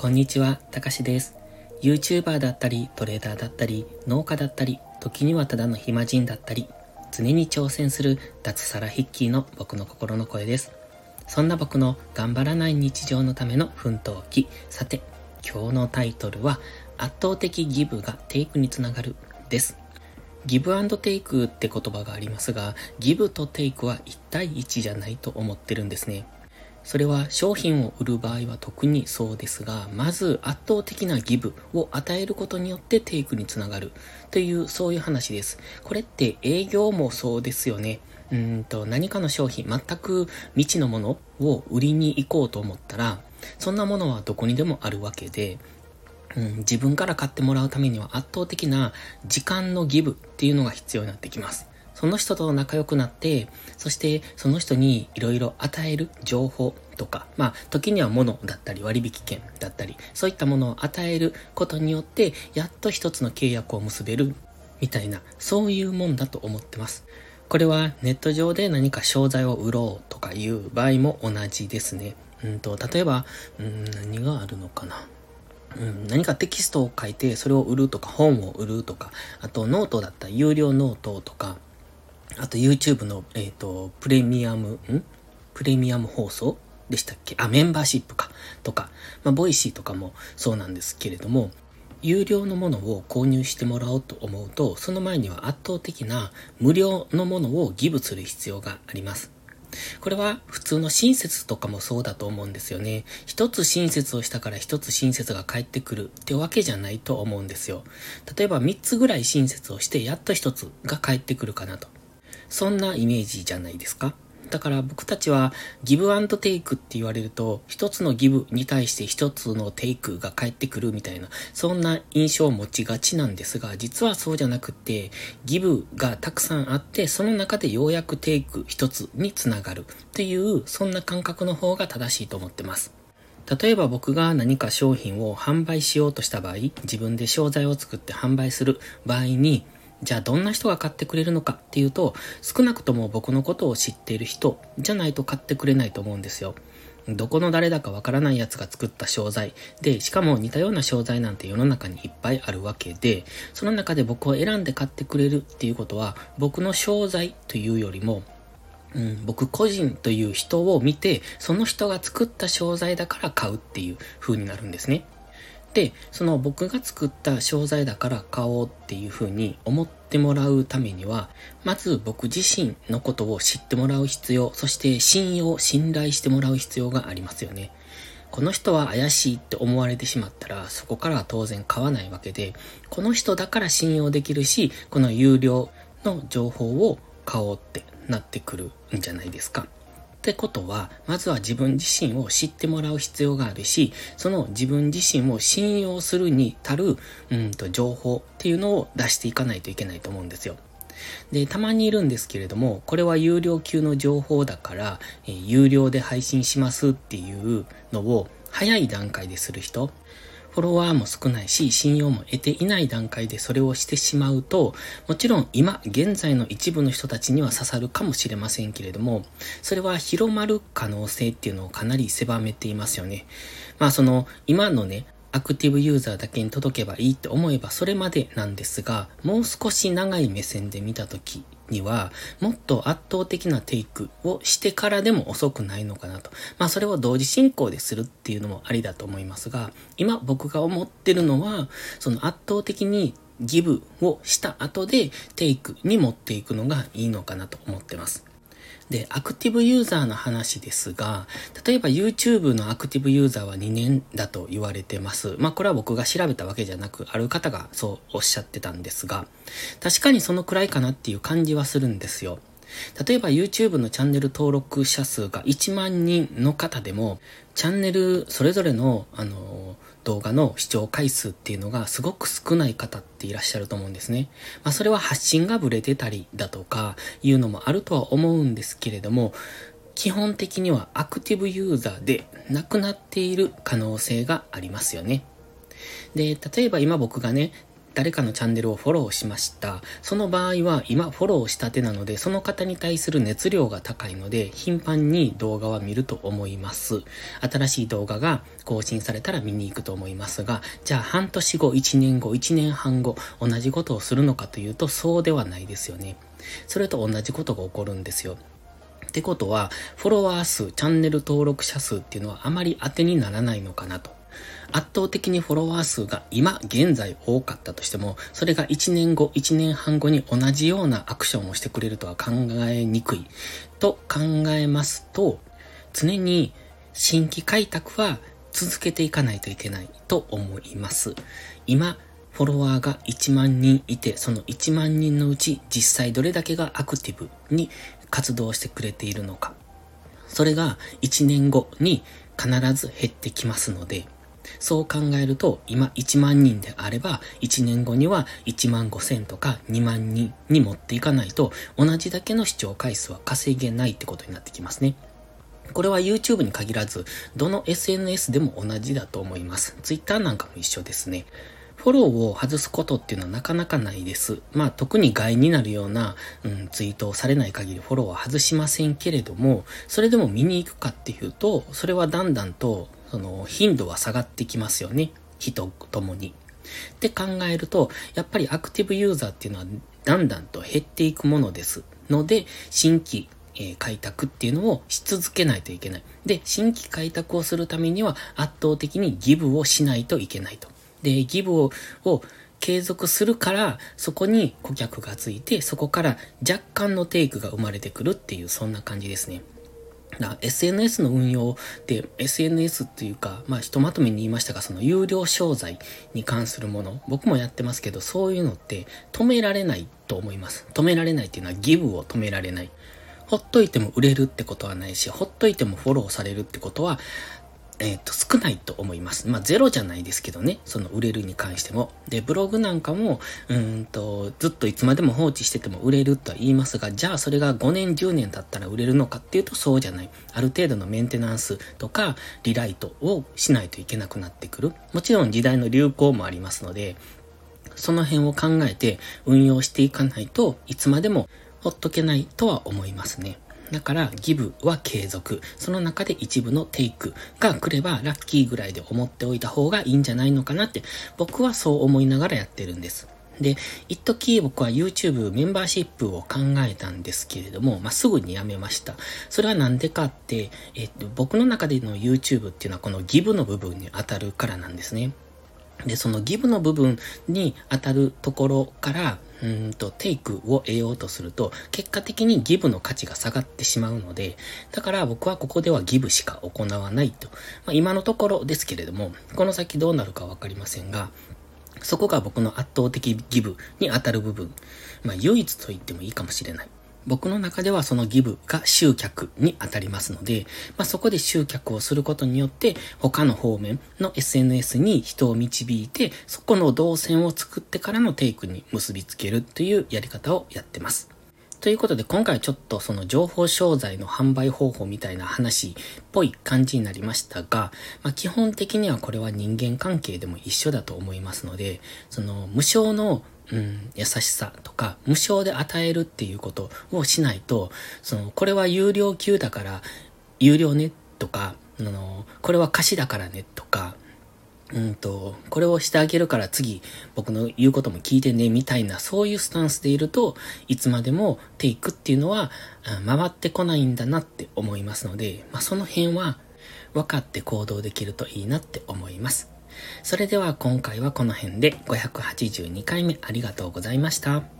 こんにちは、たかしです。YouTuber だったり、トレーダーだったり、農家だったり、時にはただの暇人だったり、常に挑戦する脱サラヒッキーの僕の心の声です。そんな僕の頑張らない日常のための奮闘記。さて、今日のタイトルは、圧倒的ギブがテイクにつながるです。ギブテイクって言葉がありますが、ギブとテイクは1対1じゃないと思ってるんですね。それは商品を売る場合は特にそうですが、まず圧倒的なギブを与えることによってテイクにつながるというそういう話です。これって営業もそうですよね。うんと何かの商品、全く未知のものを売りに行こうと思ったら、そんなものはどこにでもあるわけで、うん、自分から買ってもらうためには圧倒的な時間のギブっていうのが必要になってきます。その人と仲良くなって、そしてその人にいろいろ与える情報とか、まあ時には物だったり割引券だったり、そういったものを与えることによって、やっと一つの契約を結べるみたいな、そういうもんだと思ってます。これはネット上で何か商材を売ろうとかいう場合も同じですね。うんと、例えば、うん、何があるのかな。うん、何かテキストを書いてそれを売るとか本を売るとか、あとノートだったら有料ノートとか、あと YouTube の、えっ、ー、と、プレミアム、ん？プレミアム放送？でしたっけ？あ、メンバーシップか。とか、まあ、ボイシーとかもそうなんですけれども、有料のものを購入してもらおうと思うと、その前には圧倒的な無料のものをギブする必要があります。これは普通の親切とかもそうだと思うんですよね。一つ親切をしたから一つ親切が返ってくるってわけじゃないと思うんですよ。例えば三つぐらい親切をしてやっと一つが返ってくるかなと。そんなイメージじゃないですか。だから僕たちはギブアンドテイクって言われると、一つのギブに対して一つのテイクが返ってくるみたいな、そんな印象を持ちがちなんですが、実はそうじゃなくて、ギブがたくさんあって、その中でようやくテイク一つにつながるっていう、そんな感覚の方が正しいと思ってます。例えば僕が何か商品を販売しようとした場合、自分で商材を作って販売する場合に、じゃあどんな人が買ってくれるのかっていうと、少なくとも僕のことを知っている人じゃないと買ってくれないと思うんですよ。どこの誰だかわからない奴が作った商材。で、しかも似たような商材なんて世の中にいっぱいあるわけで、その中で僕を選んで買ってくれるっていうことは、僕の商材というよりも、うん、僕個人という人を見て、その人が作った商材だから買うっていう風になるんですね。で、その僕が作った商材だから買おうっていう風に思ってもらうためには、まず僕自身のことを知ってもらう必要、そして信用、信頼してもらう必要がありますよね。この人は怪しいって思われてしまったら、そこからは当然買わないわけで、この人だから信用できるし、この有料の情報を買おうってなってくるんじゃないですか。ってことは、まずは自分自身を知ってもらう必要があるし、その自分自身を信用するに足る、うんと、情報っていうのを出していかないといけないと思うんですよ。で、たまにいるんですけれども、これは有料級の情報だから、えー、有料で配信しますっていうのを早い段階でする人、フォロワーも少ないし、信用も得ていない段階でそれをしてしまうと、もちろん今、現在の一部の人たちには刺さるかもしれませんけれども、それは広まる可能性っていうのをかなり狭めていますよね。まあその、今のね、アクティブユーザーだけに届けばいいって思えばそれまでなんですが、もう少し長い目線で見たときには、もっと圧倒的なテイクをしてからでも遅くないのかなと。まあそれを同時進行でするっていうのもありだと思いますが、今僕が思ってるのは、その圧倒的にギブをした後でテイクに持っていくのがいいのかなと思ってます。で、アクティブユーザーの話ですが、例えば YouTube のアクティブユーザーは2年だと言われてます。まあこれは僕が調べたわけじゃなく、ある方がそうおっしゃってたんですが、確かにそのくらいかなっていう感じはするんですよ。例えば YouTube のチャンネル登録者数が1万人の方でも、チャンネルそれぞれの、あの、動画の視聴回数っていうのがすごく少ない方っていらっしゃると思うんですね。まあそれは発信がブレてたりだとかいうのもあるとは思うんですけれども、基本的にはアクティブユーザーでなくなっている可能性がありますよね。で、例えば今僕がね、誰かのチャンネルをフォローしました。その場合は今フォローしたてなので、その方に対する熱量が高いので、頻繁に動画は見ると思います。新しい動画が更新されたら見に行くと思いますが、じゃあ半年後、1年後、1年半後、同じことをするのかというと、そうではないですよね。それと同じことが起こるんですよ。ってことは、フォロワー数、チャンネル登録者数っていうのはあまり当てにならないのかなと。圧倒的にフォロワー数が今現在多かったとしても、それが1年後、1年半後に同じようなアクションをしてくれるとは考えにくいと考えますと、常に新規開拓は続けていかないといけないと思います。今、フォロワーが1万人いて、その1万人のうち実際どれだけがアクティブに活動してくれているのか。それが1年後に必ず減ってきますので、そう考えると、今1万人であれば、1年後には1万5千とか2万人に持っていかないと、同じだけの視聴回数は稼げないってことになってきますね。これは YouTube に限らず、どの SNS でも同じだと思います。Twitter なんかも一緒ですね。フォローを外すことっていうのはなかなかないです。まあ特に害になるような、うん、ツイートをされない限りフォローは外しませんけれども、それでも見に行くかっていうと、それはだんだんと、その頻度は下がってきますよね。人ともに。って考えると、やっぱりアクティブユーザーっていうのはだんだんと減っていくものですので、新規え開拓っていうのをし続けないといけない。で、新規開拓をするためには圧倒的にギブをしないといけないと。で、ギブをを継続するから、そこに顧客がついて、そこから若干のテイクが生まれてくるっていう、そんな感じですね。な SNS の運用で SNS っていうか、まあひとまとめに言いましたが、その有料商材に関するもの、僕もやってますけど、そういうのって止められないと思います。止められないっていうのはギブを止められない。ほっといても売れるってことはないし、ほっといてもフォローされるってことはえっ、ー、と、少ないと思います。まあ、ゼロじゃないですけどね。その売れるに関しても。で、ブログなんかも、うんと、ずっといつまでも放置してても売れるとは言いますが、じゃあそれが5年、10年経ったら売れるのかっていうとそうじゃない。ある程度のメンテナンスとか、リライトをしないといけなくなってくる。もちろん時代の流行もありますので、その辺を考えて運用していかないといつまでもほっとけないとは思いますね。だから、ギブは継続。その中で一部のテイクが来ればラッキーぐらいで思っておいた方がいいんじゃないのかなって、僕はそう思いながらやってるんです。で、一時僕は YouTube メンバーシップを考えたんですけれども、まあ、すぐにやめました。それはなんでかって、えっと、僕の中での YouTube っていうのはこのギブの部分に当たるからなんですね。で、そのギブの部分に当たるところから、うんと、テイクを得ようとすると、結果的にギブの価値が下がってしまうので、だから僕はここではギブしか行わないと。まあ、今のところですけれども、この先どうなるかわかりませんが、そこが僕の圧倒的ギブに当たる部分。まあ、唯一と言ってもいいかもしれない。僕の中ではそのギブが集客に当たりますので、まあ、そこで集客をすることによって他の方面の SNS に人を導いてそこの動線を作ってからのテイクに結びつけるというやり方をやってます。ということで今回ちょっとその情報商材の販売方法みたいな話っぽい感じになりましたが、まあ、基本的にはこれは人間関係でも一緒だと思いますので、その無償のうん、優しさとか、無償で与えるっていうことをしないと、その、これは有料級だから、有料ねとか、あの、これは貸しだからねとか、うんと、これをしてあげるから次僕の言うことも聞いてねみたいなそういうスタンスでいるといつまでもテイクっていうのは回ってこないんだなって思いますので、まあ、その辺は分かって行動できるといいなって思います。それでは今回はこの辺で582回目ありがとうございました。